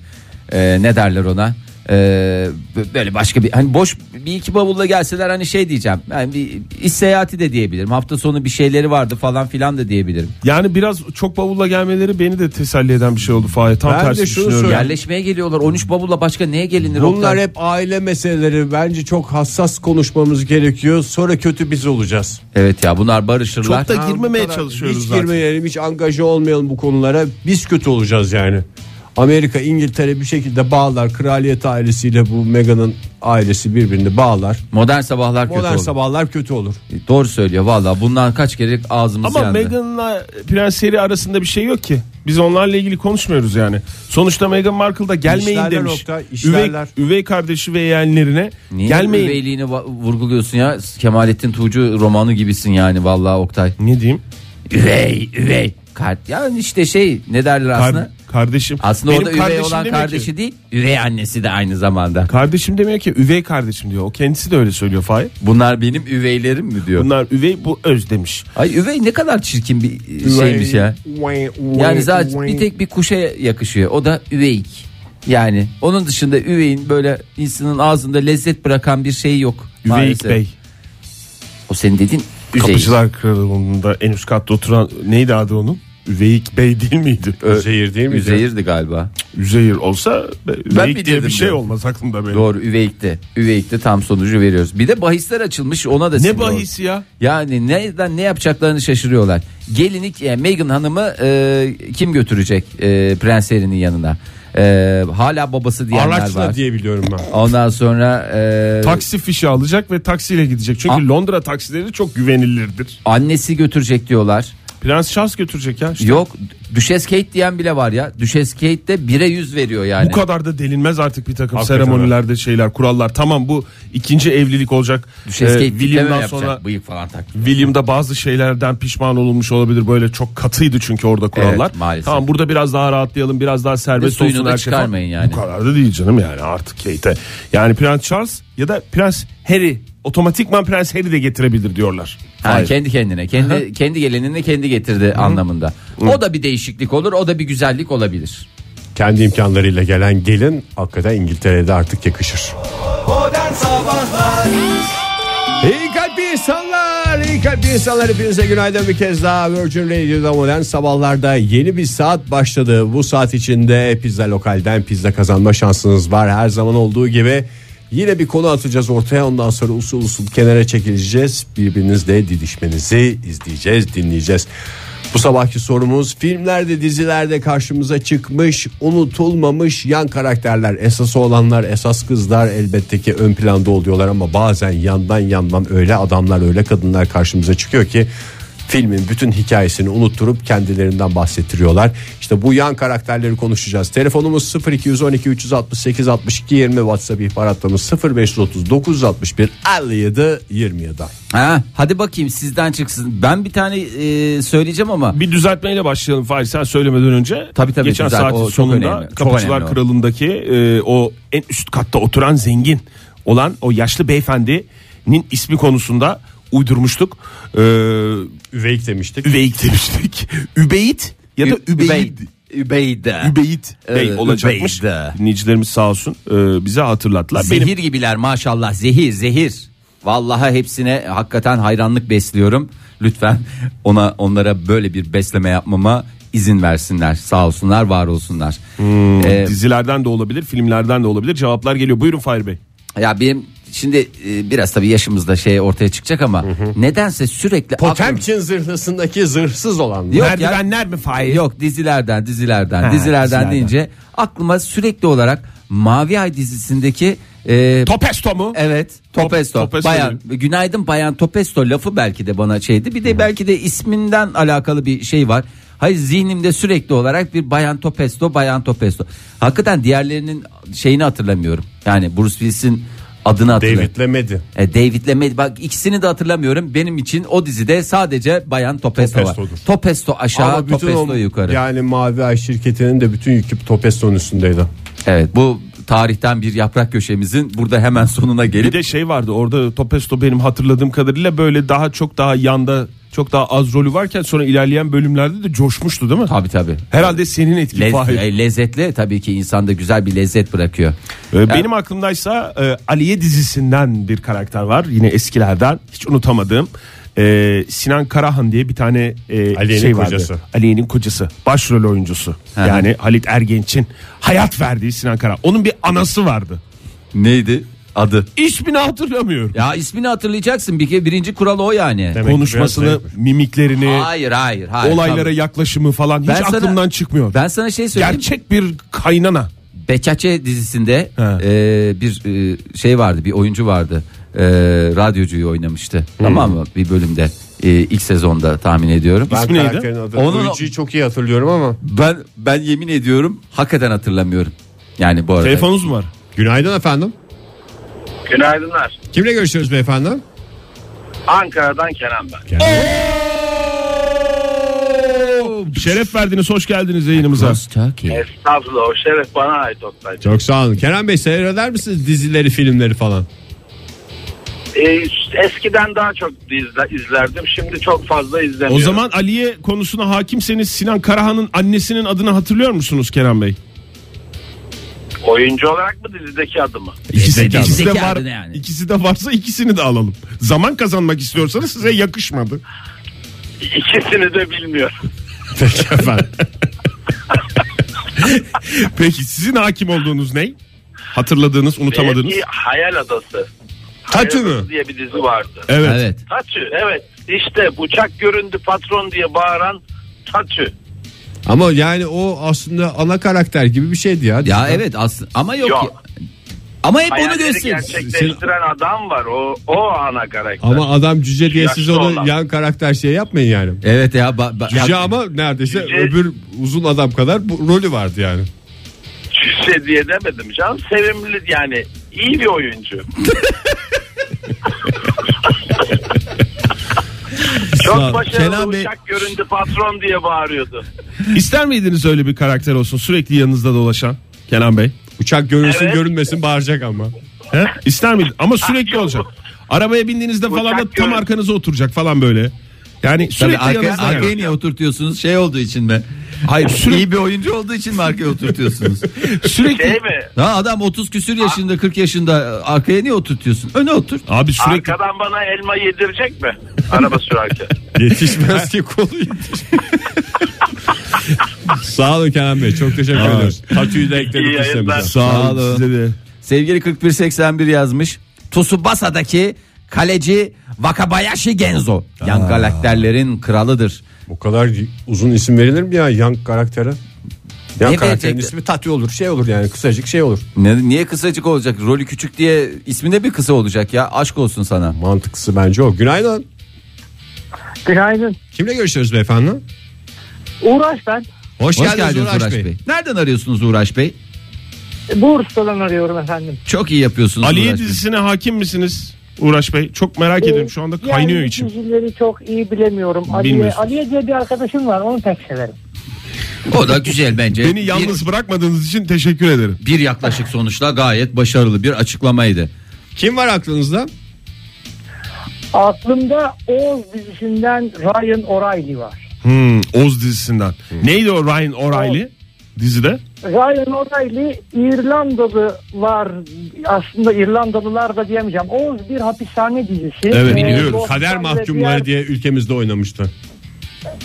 Ee, ne derler ona? Ee, böyle başka bir hani boş bir iki bavulla gelseler hani şey diyeceğim. Yani bir iş seyahati de diyebilirim. Hafta sonu bir şeyleri vardı falan filan da diyebilirim.
Yani biraz çok bavulla gelmeleri beni de teselli eden bir şey oldu Fahir. Tam
Ben de
tersi
şunu
düşünüyorum.
Yerleşmeye geliyorlar. 13 bavulla başka neye gelinir?
Bunlar
Oktay?
hep aile meseleleri. Bence çok hassas konuşmamız gerekiyor. Sonra kötü biz olacağız.
Evet ya bunlar barışırlar.
Çok da
Ha,
girmemeye
kadar.
çalışıyoruz
Hiç
zaten.
girmeyelim, hiç angaja olmayalım bu konulara. Biz kötü olacağız yani. Amerika, İngiltere bir şekilde bağlar. Kraliyet ailesiyle bu Meghan'ın ailesi birbirini bağlar.
Modern sabahlar kötü
Modern
olur.
sabahlar kötü olur.
Doğru söylüyor valla. Bundan kaç kere ağzımız
Ama
yandı.
Meghan'la Prens Harry arasında bir şey yok ki. Biz onlarla ilgili konuşmuyoruz yani. Sonuçta Meghan Markle da gelmeyin
İşlerler
demiş.
Oktay,
üvey,
işlerler.
üvey kardeşi ve yeğenlerine
Niye
gelmeyin.
üveyliğini va- vurguluyorsun ya? Kemalettin Tuğcu romanı gibisin yani vallahi Oktay.
Ne diyeyim?
Üvey, üvey. Kart yani işte şey ne derler
Kar-
aslında?
Kardeşim.
Aslında
Benim
orada üvey
kardeşim
olan
demiyor
kardeşi
Ki,
değil, üvey annesi de aynı zamanda.
kardeşim demiyor ki üvey kardeşim diyor. O kendisi de öyle söylüyor Fahir.
Bunlar benim üveylerim mi diyor.
Bunlar üvey bu öz demiş.
Ay üvey ne kadar çirkin bir şeymiş ya. Yani zaten bir tek bir kuşa yakışıyor. O da üveyik. Yani onun dışında üveyin böyle insanın ağzında lezzet bırakan bir şey yok.
Üveyik
maalesef.
bey.
O senin dediğin Üzeyir.
Kapıcılar Kralı'nda en üst katta oturan neydi adı onun? Üveyik Bey değil miydi?
Üzeyir değil mi?
Üzeyir'di galiba.
Üzeyir olsa be- Üveyik diye bir şey
de.
olmaz aklımda benim.
Doğru Üveyik'te. Üveyik'te tam sonucu veriyoruz. Bir de bahisler açılmış ona da
Ne bahisi ya?
Yani neden ne yapacaklarını şaşırıyorlar. Gelinlik yani Meghan Hanım'ı e, kim götürecek e, Prens Harry'nin yanına? E, hala babası diyenler
Araçla
var.
diye biliyorum ben.
Ondan sonra e,
Taksi fişi alacak ve taksiyle gidecek. Çünkü
A-
Londra taksileri çok güvenilirdir.
annesi götürecek diyorlar.
Prens Charles götürecek ya. işte.
Yok Düşes Kate diyen bile var ya. Düşes Kate de 1'e 100 veriyor yani.
Bu kadar da delinmez artık bir takım
Hakikaten
seremonilerde şeyler kurallar. Tamam bu ikinci evlilik olacak.
Düşes
Ee,
Kate
William'dan sonra
Bıyık falan tak.
William'da bazı şeylerden pişman olunmuş olabilir. Böyle çok katıydı çünkü orada kurallar.
Evet, maalesef.
Tamam burada biraz daha rahatlayalım. Biraz daha serbest olsun
da
her falan.
çıkarmayın yani.
Bu kadar da değil canım yani artık Kate'e. Yani Prens Charles ya da Prens Harry otomatikman Prens Harry de getirebilir diyorlar.
Ha,
Hayır.
kendi kendine kendi kendi gelinini kendi getirdi anlamında. O da bir değişiklik olur, o da bir güzellik olabilir.
Kendi imkanlarıyla gelen gelin hakikaten İngiltere'de artık yakışır.
Modern Sabahlar
İyi kalpli insanlar, iyi kalpli insanlar hepinize günaydın bir kez daha Virgin Radio'da modern sabahlarda yeni bir saat başladı. Bu saat içinde pizza lokalden pizza kazanma şansınız var. Her zaman olduğu gibi yine bir konu atacağız ortaya ondan sonra usul usul kenara çekileceğiz. Birbirinizle didişmenizi izleyeceğiz, dinleyeceğiz. Bu sabahki sorumuz filmlerde dizilerde karşımıza çıkmış unutulmamış yan karakterler esas olanlar esas kızlar elbette ki ön planda oluyorlar ama bazen yandan yandan öyle adamlar öyle kadınlar karşımıza çıkıyor ki filmin bütün hikayesini unutturup kendilerinden bahsettiriyorlar. İşte bu yan karakterleri konuşacağız. Telefonumuz 0212 368 62 20 WhatsApp ihbar hattımız 0530 961 57 27.
Ha, hadi bakayım sizden çıksın. Ben bir tane e, söyleyeceğim ama
Bir düzeltmeyle başlayalım Fahri sen söylemeden önce.
Tabii, tabii,
Geçen
düzelt. O
saatin sonunda Kapıcılar. Kralı'ndaki e, o en üst katta oturan zengin olan o yaşlı beyefendinin ismi konusunda uydurmuştuk. E,
Üveyik demiştik.
Üveyik demiştik. Übeyit ya da Übeyit.
Übeyde.
Übeyit Bey
Evet,
olacakmış.
Übeyde.
Dinleyicilerimiz sağ olsun e, bize hatırlattılar.
Zehir
Benim
gibiler maşallah zehir zehir. Vallahi hepsine hakikaten hayranlık besliyorum. Lütfen ona onlara böyle bir besleme yapmama izin versinler. Sağ olsunlar, var olsunlar. Ee,
dizilerden de olabilir, filmlerden de olabilir. Cevaplar geliyor. Buyurun Fahri Bey.
ya benim şimdi e, biraz tabii yaşımızda şey ortaya çıkacak ama nedense sürekli aklım-
Potemkin zırhlısındaki zırhsız olan.
Yok ya.
Merdivenler mi Fahir?
Yok dizilerden dizilerden
Ha,
dizilerden
dizilerden.
deyince aklıma sürekli olarak Mavi Ay dizisindeki e,
Topesto mu?
Evet Topesto.
Topesto
Bayan günaydın Bayan Topesto lafı belki de bana şeydi. Bir de belki de isminden alakalı bir şey var. Hayır zihnimde sürekli olarak bir Bayan Topesto, Bayan Topesto. Hakikaten diğerlerinin şeyini hatırlamıyorum. Yani Bruce Willis'in adını hatırlamıyorum.
David'le Medi.
E, David'le Med bak ikisini de hatırlamıyorum. Benim için o dizide sadece Bayan Topesto var. Topesto aşağı,
Ama bütün
Topesto
o,
yukarı.
yani Mavi Ay şirketinin de bütün yükü Topesto'nun üstündeydi.
Evet bu tarihten bir yaprak köşemizin burada hemen sonuna
Bir
gelip
de şey vardı orada Topesto benim hatırladığım kadarıyla böyle daha çok daha yanda çok daha az rolü varken sonra ilerleyen bölümlerde de coşmuştu değil mi?
tabi tabi.
Herhalde senin etkin
Lez-
Fahir.
e, lezzetli tabii ki insanda güzel bir lezzet bırakıyor.
Ee, Benim aklımdaysa e, Aliye dizisinden bir karakter var. Yine eskilerden hiç unutamadığım. Ee, Sinan Karahan diye bir tane e,
Aliye'nin
şey vardı.
kocası.
Aliye'nin kocası. Başrol oyuncusu.
Hı.
Yani Halit Ergenç'in hayat verdiği Sinan Karahan. Onun bir anası vardı.
Neydi adı?
İsmini hatırlamıyorum.
Ya ismini hatırlayacaksın bir kere birinci kural o yani.
Demek ki
Konuşmasını,
biraz
mimiklerini,
Hayır hayır hayır.
olaylara
tabii.
yaklaşımı falan hiç
Ben sana-
aklımdan çıkmıyor.
Ben sana şey söyleyeyim.
Gerçek bir kaynana.
Beçaçe dizisinde
He.
e, bir e, şey vardı bir oyuncu vardı. E, radyocuyu oynamıştı. Tamam mı? Bir bölümde e, ilk sezonda tahmin ediyorum.
Ben
İsmi neydi?
karakterin adını
Onun-
oyuncuyu çok iyi hatırlıyorum ama.
Ben ben yemin ediyorum hakikaten hatırlamıyorum. Yani bu arada.
Telefonunuz mu var?
Günaydın efendim.
Günaydınlar.
Kimle görüşüyoruz beyefendi?
Ankara'dan Kenan ben.
Şeref verdiniz, hoş geldiniz yayınımıza.
Estağfurullah o şeref bana ait Oktay.
Çok sağ olun. Kenan Bey seyreder misiniz dizileri filmleri falan?
Ee, eskiden daha çok izle- izlerdim. Şimdi çok fazla izlemiyorum.
O zaman Aliye konusuna hakimseniz Sinan Karahan'ın annesinin adını hatırlıyor musunuz Kenan Bey?
Oyuncu olarak mı dizideki adı mı?
İkisi,
Dizideki
ikisi de var.
yani?
İkisi de varsa ikisini de alalım. Zaman kazanmak istiyorsanız size yakışmadı.
İkisini de bilmiyorum.
Peki efendim.
Peki sizin hakim olduğunuz ne? Hatırladığınız, unutamadığınız?
Belki Hayal Adası.
Tatü
Hayal
mü?
Adası diye bir dizi vardı.
Evet.
Evet.
Tatü evet. İşte uçak göründü patron diye bağıran Tatü.
Ama yani o aslında ana karakter gibi bir şeydi ya.
Ya evet aslında ama yok.
Yok.
ya. Ama hep onu
Hayalleri
göster.
gerçekleştiren adam var. O, o ana karakter.
Ama adam cüce diye siz
Yaşlı
onu
olan.
yan karakter şey yapmayın yani.
Evet ya. Ba, ba-
Cüce
ya-
ama neredeyse
Cüce-
öbür uzun adam kadar bu rolü vardı yani.
Cüce diye demedim canım. Sevimli yani iyi bir oyuncu. Çok başarılı
Kenan Bey-
uçak göründü patron diye bağırıyordu.
İster miydiniz öyle bir karakter olsun sürekli yanınızda dolaşan Kenan Bey?
Uçak görünsün
Evet.
görünmesin bağıracak ama.
He? İster miydin? Ama sürekli olacak. Arabaya bindiğinizde falan da
Uçak
tam
görün-
arkanıza oturacak falan böyle. Yani
Tabii
sürekli
arka, arkaya niye oturtuyorsunuz? Şey olduğu için mi?
Hayır sürekli,
İyi bir oyuncu olduğu için mi arkaya oturtuyorsunuz?
sürekli
Şey mi?
ha adam 30 küsür yaşında 40 yaşında arkaya niye oturtuyorsun? Öne otur.
Abi sürekli
Arkadan bana elma yedirecek mi? Araba sürerken.
Yetişmez ki kolu. Sağ olun Kenan Bey çok teşekkür. Tatüyü de
İyi
ekledik listemize.
sağ olun
olun.
size de.
Sevgili 4181 yazmış. Tsubasa'daki kaleci Wakabayashi Genzo. Yan karakterlerin kralıdır.
Bu kadar uzun isim verilir mi ya yan karaktere? Yan
Ne
karakterin
verecek?
ismi Tatü olur şey olur yani kısacık şey olur.
Ne, niye kısacık olacak? Rolü küçük diye isminde bir kısa olacak ya. Aşk olsun sana.
Mantıklısı bence o. Günaydın.
Günaydın.
Kimle görüşüyoruz beyefendi?
Uğraş ben.
Hoş,
Hoş
geldiniz,
geldiniz
Uğraş,
Uğraş
Bey.
Bey. Nereden arıyorsunuz Uğraş Bey?
Bursa'dan arıyorum efendim.
Çok iyi yapıyorsunuz
Aliye
Uğraş Bey.
dizisine hakim misiniz Uğraş Bey? Çok merak ediyorum şu anda
Yani
kaynıyor içim.
dizileri çok iyi bilemiyorum. Aliye. Aliye diye bir arkadaşım var onu pek severim.
O da güzel bence.
Beni yalnız bırakmadığınız için teşekkür ederim.
bir, bir yaklaşık sonuçla gayet başarılı bir açıklamaydı.
Kim var aklınızda?
Aklımda Oğuz dizisinden Ryan O'Reilly var.
Hmm, Oz dizisinden. Neydi o Ryan O'Reilly dizide?
Ryan O'Reilly İrlandalı var. Aslında İrlandalılar da diyemeyeceğim. Oğuz bir hapishane dizisi.
Evet,
Ee,
biliyorum.
Bostan
Kader mahkumları
diğer-
diye ülkemizde oynamıştı.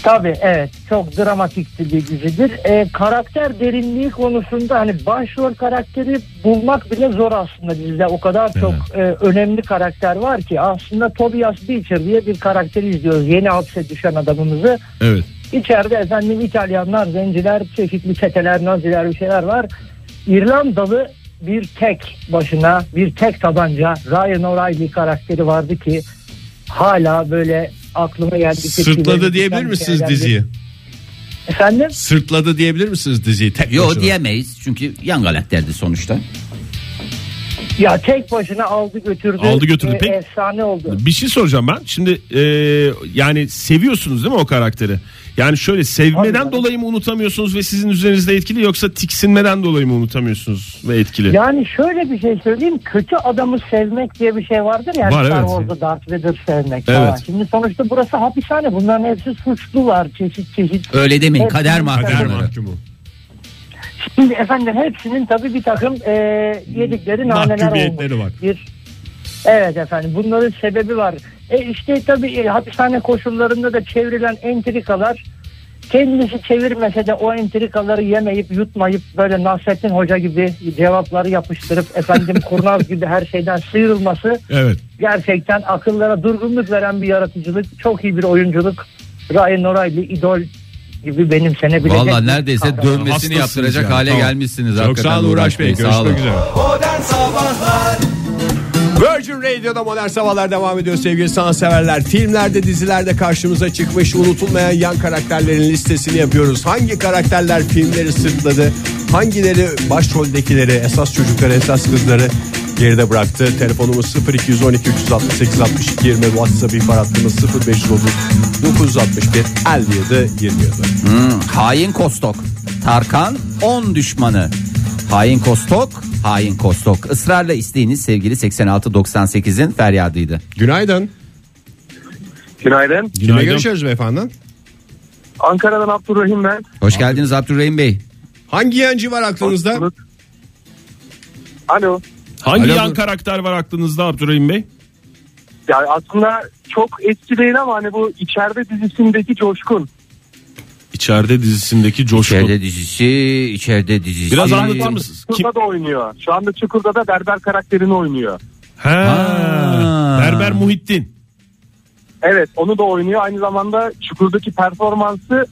Tabii evet çok dramatikti bir dizidir. Ee, karakter derinliği konusunda hani başrol karakteri bulmak bile zor aslında dizide. O kadar çok e, önemli karakter var ki aslında Tobias Beecher diye bir karakteri izliyoruz. Yeni hapse düşen adamımızı.
Evet.
İçeride efendim İtalyanlar, zenciler, çeşitli çeteler, naziler bir şeyler var. İrlandalı bir tek başına bir tek tabanca Ryan O'Reilly karakteri vardı ki hala böyle aklıma geldi.
Sırtladı diyebilir misiniz diziyi?
Efendim?
Sırtladı diyebilir misiniz diziyi? Tek
Yo
başına.
diyemeyiz çünkü yan karakterdi sonuçta.
Ya tek başına aldı götürdü.
Aldı götürdü.
Ee,
Peki-
efsane oldu.
Bir şey soracağım ben. Şimdi e, yani seviyorsunuz değil mi o karakteri? Yani şöyle sevmeden
tabii.
dolayı mı unutamıyorsunuz ve sizin üzerinizde etkili yoksa tiksinmeden dolayı mı unutamıyorsunuz ve etkili?
Yani şöyle bir şey söyleyeyim. Kötü adamı sevmek diye bir şey vardır ya.
Var,
Star
evet.
Wars'da Darth Vader sevmek
Evet.
falan. Şimdi sonuçta burası hapishane. Bunların hepsi suçlular. Çeşit çeşit.
Öyle demeyin kader
kader
Kader mahkumu.
Şimdi efendim hepsinin tabii bir takım e, yedikleri naneler
Mahkumiyetleri
olmuş.
var.
Bir, evet efendim bunların sebebi var. E işte tabii e, hapishane koşullarında da çevrilen entrikalar kendisi çevirmese de o entrikaları yemeyip yutmayıp böyle Nasrettin Hoca gibi cevapları yapıştırıp efendim kurnaz gibi her şeyden sıyrılması
Evet.
gerçekten akıllara durgunluk veren bir yaratıcılık. Çok iyi bir oyunculuk. Ryan O'Reilly idol gibi benimsenebilecek.
Valla neredeyse dövmesini
Hastasınız
yaptıracak
yani,
hale
tamam.
gelmişsiniz.
Çok sağ olun Uğraş Bey. Görüşmek üzere.
Modern Sabahlar
Virgin Radio'da Modern Sabahlar devam ediyor sevgili sanatseverler. Filmlerde dizilerde karşımıza çıkmış unutulmayan yan karakterlerin listesini yapıyoruz. Hangi karakterler filmleri sırtladı? Hangileri başroldekileri, esas çocukları, esas kızları geride bıraktı? Telefonumuz 0212 368 62 20 WhatsApp ihbar hattımız 0530 961 57 27.
Hmm, hain Kostok. Tarkan 10 düşmanı. Hain Kostok, hain Kostok. Israrla isteğiniz sevgili 8698'in feryadıydı.
Günaydın.
Günaydın.
Kime
Günaydın.
görüşüyoruz beyefendi?
Ankara'dan Abdurrahim ben.
Hoş geldiniz Abdurrahim Bey.
Hangi yancı var aklınızda?
Alo.
Hangi
Alo,
yan
bu-
karakter var aklınızda Abdurrahim Bey?
Ya aslında çok eski değil ama hani bu içeride dizisindeki Coşkun.
İçeride dizisindeki Coşkun.
İçeride dizisi, içeride dizisi.
Biraz anlatır mısınız? Kim?
Çukur'da da oynuyor. Şu anda Çukur'da da berber karakterini oynuyor.
Ha,
Ha.
Berber Muhittin.
Evet onu da oynuyor. Aynı zamanda Çukur'daki performansı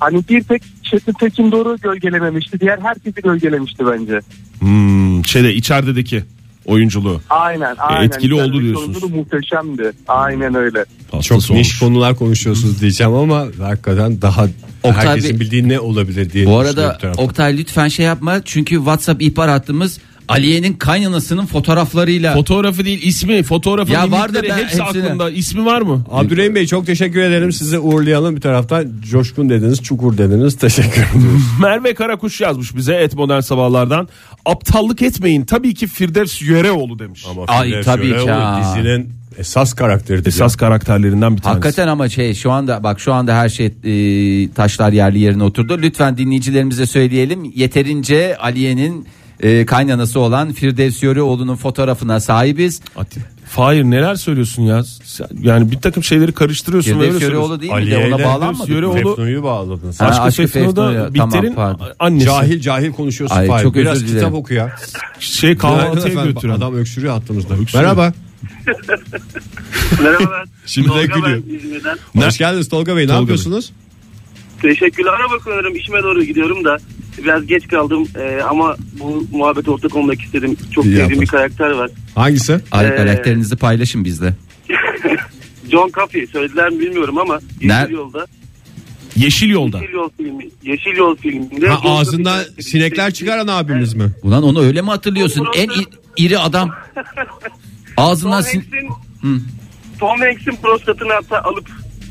hani bir tek Çetin Tekindor'u gölgelememişti. Diğer herkesi gölgelemişti bence.
Hmm, şeyde içerideki oyunculuğu.
Aynen aynen.
etkili oldu diyorsunuz.
oyunculuğu muhteşemdi. Aynen öyle.
Çok
Hastası
niş
olmuş.
konular konuşuyorsunuz diyeceğim ama hakikaten daha
Oktay
herkesin
Bey-
bildiği ne olabilir diye.
Bu
düşünüyorum
arada
taraftan.
Oktay lütfen şey yapma. Çünkü WhatsApp ihbar hattımız Aliye'nin kaynanasının fotoğraflarıyla.
Fotoğrafı değil ismi fotoğrafı
Ya var da ben
hepsi
hepsini-
aklımda ismi var mı?
Abdülhamim Bey çok teşekkür ederim. Sizi uğurlayalım bir taraftan. Coşkun dediniz, çukur dediniz. Teşekkür ediyoruz.
Merve Karakuş yazmış bize et modern sabahlardan. Aptallık etmeyin tabii ki Firdevs Yöreoğlu demiş.
Ama
Ay,
Firdevs
tabii
Yöreoğlu
ki ha.
Dizinin esas karakteridir.
Esas karakterlerinden bir tanesi.
Hakikaten ama şey şu anda bak şu anda her şey e, taşlar yerli yerine oturdu. Lütfen dinleyicilerimize söyleyelim. Yeterince Aliye'nin e, kaynanası olan Firdevs Yöreoğlu'nun fotoğrafına sahibiz.
Ati- Fahir neler söylüyorsun ya? Sen- Yani bir takım şeyleri karıştırıyorsun.
Firdevs. Yöreoğlu değil mi
Aliye
de ona
ile
bağlanmadı.
Yöreoğlu-
Defno'yu bağladınız.
Ha,
Aşkı
Aşkı
Fefno
Fefno ya.
da
Tamam,
annesi.
Cahil cahil konuşuyorsun.
Ay,
Fahir.
çok
Biraz
özür
kitap oku ya.
Şey kahvaltıya götüren.
Adam öksürüyor hattımızda.
Öksürüyor.
Merhaba.
Merhabalar.
Şimdi de
Tolga
gülüyor. Hoş geldiniz Tolga Bey. Ne
Tolga Bey.
yapıyorsunuz?
Teşekkürler. Araba kullanıyorum. İşime doğru gidiyorum da biraz geç kaldım Ee, ama bu muhabbete ortak olmak istedim. Çok
İyi
sevdiğim
yaptın.
bir karakter var.
Hangisi?
Ay,
Ee,
karakterinizi paylaşın bizle.
John Coffey söylediler mi bilmiyorum ama Yeşil Yolda.
Yeşil yolda.
Yeşil Yol filmi. Yeşil Yol filminde.
Ha, ağzından sinekler çıkaran abimiz mi?
Ulan onu öyle mi hatırlıyorsun? En i- iri adam.
Tom
Ağzından sin-
Hanks'in Tom Hanks'in prostatını hatta alıp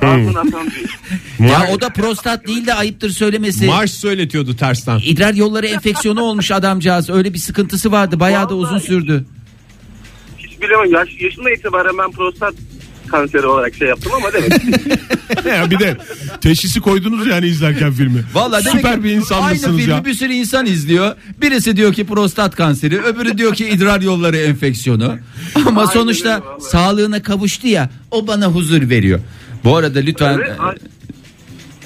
atan bir.
Ya o da prostat değil de ayıptır söylemesi.
Marş söyletiyordu tersten.
İdrar yolları enfeksiyonu olmuş adamcağız. Öyle bir sıkıntısı vardı. Bayağı da uzun
Vallahi.
sürdü.
Hiç bilemem. Yaş, yaşımda itibaren ben prostat kanseri olarak şey yaptım ama demek ki
ya bir de teşhisi koydunuz yani izlerken filmi.
Vallahi demek
Süper
ki
bir
Aynı
insanmışsınız
filmi
ya.
bir sürü insan izliyor. Birisi diyor ki prostat kanseri, öbürü diyor ki idrar yolları enfeksiyonu. Ama
Aynen
sonuçta
öyle vallahi.
sağlığına kavuştu ya. O bana huzur veriyor. Bu arada lütfen
Evet,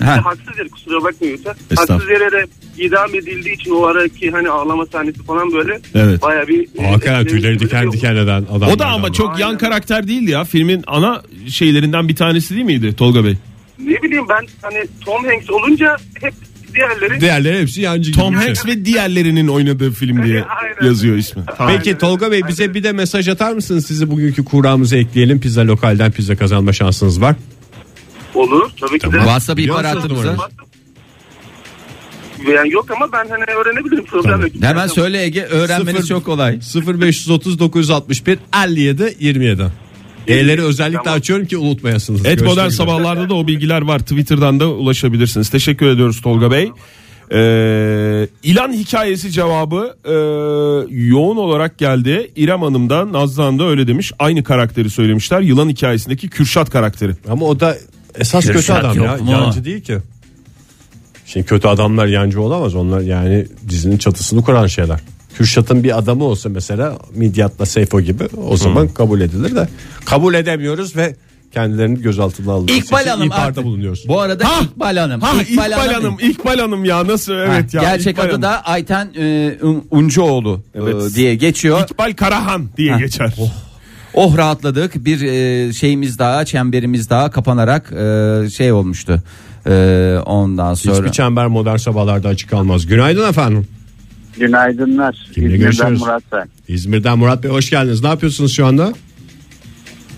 Ha.
haksız yere kusura bakmayın lütfen. Haksız yere de idam edildiği için o araki hani ağlama sahnesi falan böyle
Evet.
baya bir
Hakikaten
e,
tüyleri
e,
diken diken eden adam.
O da ama çok yan karakter değildi ya. Filmin ana şeylerinden bir tanesi değil miydi Tolga Bey?
Ne bileyim ben hani Tom Hanks olunca hep diğerleri
Diğerleri hepsi yancı
Tom
gibi.
Hanks ve diğerlerinin oynadığı film diye
Aynen.
yazıyor ismi. Tamam.
Peki Tolga Bey bize bir de mesaj atar mısınız? Sizi bugünkü kuramıza ekleyelim. Pizza lokalden pizza kazanma şansınız var.
Olur tabii ki de.
WhatsApp ihbar hattımıza.
numarayı?
Yani yok ama ben hani öğrenebilirim problem yok.
Hemen söyle Ege öğrenmeniz
Sıfır-
çok kolay.
0530 961 57 27. E'leri özellikle
Tamam.
açıyorum ki unutmayasınız.
Et
Görüşmek
Modern
üzere.
Sabahlar'da da o bilgiler var. Twitter'dan da ulaşabilirsiniz. Teşekkür ediyoruz Tolga Bey. Ee, ilan hikayesi cevabı e, yoğun olarak geldi. İrem Hanım da Nazlı da öyle demiş. Aynı karakteri söylemişler. Yılan hikayesindeki Kürşat karakteri.
Ama o da esas kötü
Kürşat
adam ya.
mu?
Yancı değil ki. Şimdi kötü adamlar yancı olamaz. Onlar yani dizinin çatısını kuran şeyler. Kürşat'ın bir adamı olsa mesela Midyat'la Seyfo gibi o zaman kabul edilir de kabul edemiyoruz ve kendilerini gözaltına aldığı
İkbal
için
Hanım artık.
bulunuyoruz.
Bu arada
Ha!
İkbal Hanım.
Ha İkbal, Hanım, İkbal Hanım ya nasıl evet
Ha,
ya.
Gerçek
İkbal
adı
Hanım.
da Ayten e, Un- Uncuoğlu e,
Evet.
diye geçiyor.
İkbal Karahan diye geçer.
Oh rahatladık. Bir e, şeyimiz daha, çemberimiz daha kapanarak e, şey olmuştu. E, ondan sonra
Hiçbir çember modern sabahlarda açık kalmaz. Günaydın efendim.
Günaydınlar.
Kimle
İzmir'den? Murat ben.
İzmir'den Murat Bey hoş geldiniz. Ne yapıyorsunuz şu anda?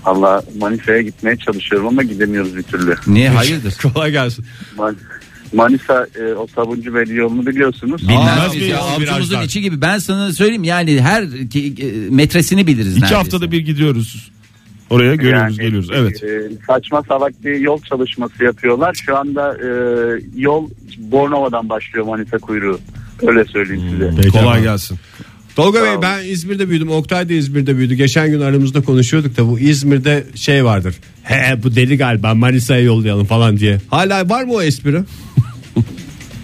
Allah Manisa'ya gitmeye çalışıyorum ama gidemiyoruz bir türlü.
niye hayırdır?
Kolay gelsin.
Man- Manisa e, o Sabuncu Belli yolunu biliyorsunuz.
Bilmez
Aa,
biz ya
daha.
içi gibi. Ben sana söyleyeyim yani her ki- e, metresini biliriz
İki
neredeyse.
haftada bir gidiyoruz. Oraya görüyoruz
Yani,
geliyoruz. Evet.
e, saçma salak bir yol çalışması yapıyorlar. Şu anda e, yol Bornova'dan başlıyor Manisa kuyruğu. Öyle söyleyeyim size.
Peki
Kolay gelsin.
Tolga Bey ben İzmir'de büyüdüm. Oktay da İzmir'de büyüdü. Geçen gün aramızda konuşuyorduk da bu İzmir'de şey vardır. He bu deli galiba Manisa'ya yollayalım falan diye. Hala var mı o espri?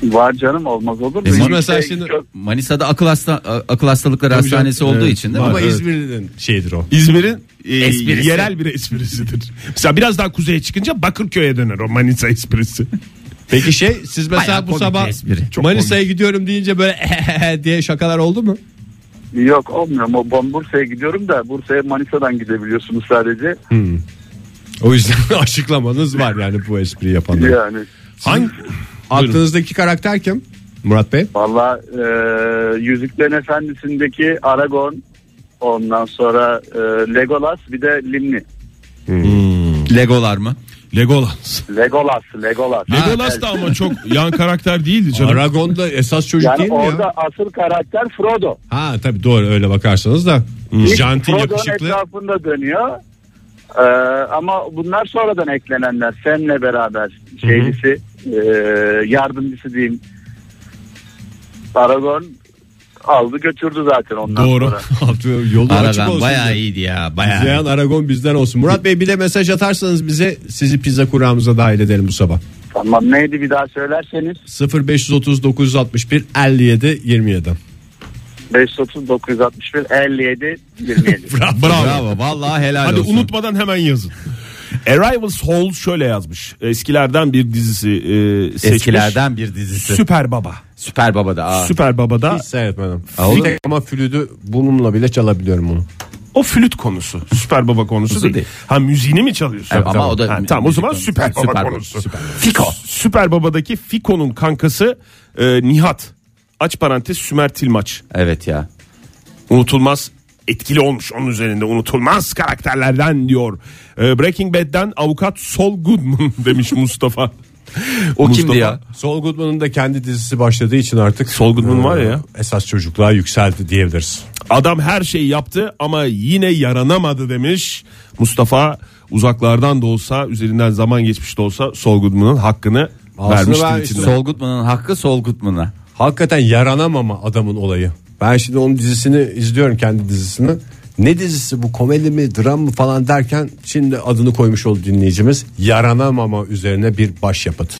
Var canım olmaz olur mu?
Biz
mesela şimdi-
çok-
Manisa'da akıl hasta akıl hastalıkları
Tabii
hastanesi
canım.
olduğu
Evet.
için değil mi?
Ama
Evet.
İzmir'in şeyidir o.
İzmir'in e,
Esprisi.
yerel bir esprisidir. Mesela biraz daha kuzeye çıkınca Bakırköy'e döner o Manisa esprisi.
Peki şey siz mesela
Bayağı
bu sabah Manisa'ya gidiyorum deyince böyle diye şakalar oldu mu?
Yok olmuyor ben Bursa'ya gidiyorum da Bursa'ya Manisa'dan gidebiliyorsunuz sadece.
O yüzden açıklamanız var yani bu espriyi yapanlar.
Yani
Hangi?
Aklınızdaki karakter kim? Murat Bey.
valla e, Yüzüklerin Efendisi'ndeki Aragorn ondan sonra e, Legolas bir de Limni.
Legolar mı?
Legolas.
Legolas, Legolas.
Legolas da ama çok yan karakter değildi canım.
Aragon da esas çocuk
Yani
değil mi
orada
ya?
asıl karakter Frodo.
Ha tabii doğru öyle bakarsanız da. Janti
Frodo'nun
yakışıklı.
etrafında dönüyor. Ee, ama bunlar sonradan eklenenler. Sam'le beraber şeylisi, e, yardımcısı diyeyim. Aragorn aldı götürdü zaten ondan
Doğru.
sonra.
Yolu açık
Aragon
olsun.
bayağı
diye.
iyiydi ya bayağı.
İzleyen Aragon bizden olsun. Murat Bey bir de mesaj atarsanız bize sizi pizza kuramıza dahil edelim bu sabah.
Tamam neydi bir daha söylerseniz
0530 961 57 27.
530 961 57 27.
Bravo.
Bravo vallahi helal
Hadi
olsun.
unutmadan hemen yazın. Arrivals Hall şöyle yazmış. Eskilerden bir dizisi e, seçmiş.
Eskilerden bir dizisi.
Süper Baba.
Süper Baba'da. Aa.
Süper Baba'da
Hiç seyretmedim.
Aa, olur
Bir tek ama flütü bununla bile çalabiliyorum onu.
o flüt konusu. Süper Baba konusu
Konusu
değil.
değil.
Ha müziğini mi çalıyorsun?
Evet, ama o da
Ha, tamam o zaman
müzik
Süper
konusu.
Baba
Süper
konusu.
Baba, Süper.
Fiko. Süper Baba'daki Fiko'nun kankası e, Nihat. Aç parantez Sümer Tilmaç.
Evet ya.
unutulmaz etkili olmuş onun üzerinde unutulmaz karakterlerden diyor. Ee, Breaking Bad'den avukat Sol Goodman demiş Mustafa.
O
Mustafa.
kimdi ya?
Saul Goodman'ın da kendi dizisi başladığı için artık
Saul Goodman var ya.
Esas çocukluğa yükseldi diyebiliriz.
Adam her şeyi yaptı ama yine yaranamadı demiş. Mustafa uzaklardan da olsa üzerinden zaman geçmiş de olsa Saul Goodman'ın hakkını
Aslında
vermiş
ben
tweetinde.
işte-
Sol Goodman'ın hakkı Sol Goodman'a.
Hakikaten yaranamama adamın olayı. Ben şimdi onun dizisini izliyorum kendi dizisini. Ne dizisi bu komedi mi dram mı falan derken şimdi adını koymuş oldu dinleyicimiz. Yaranamama üzerine bir başyapıt.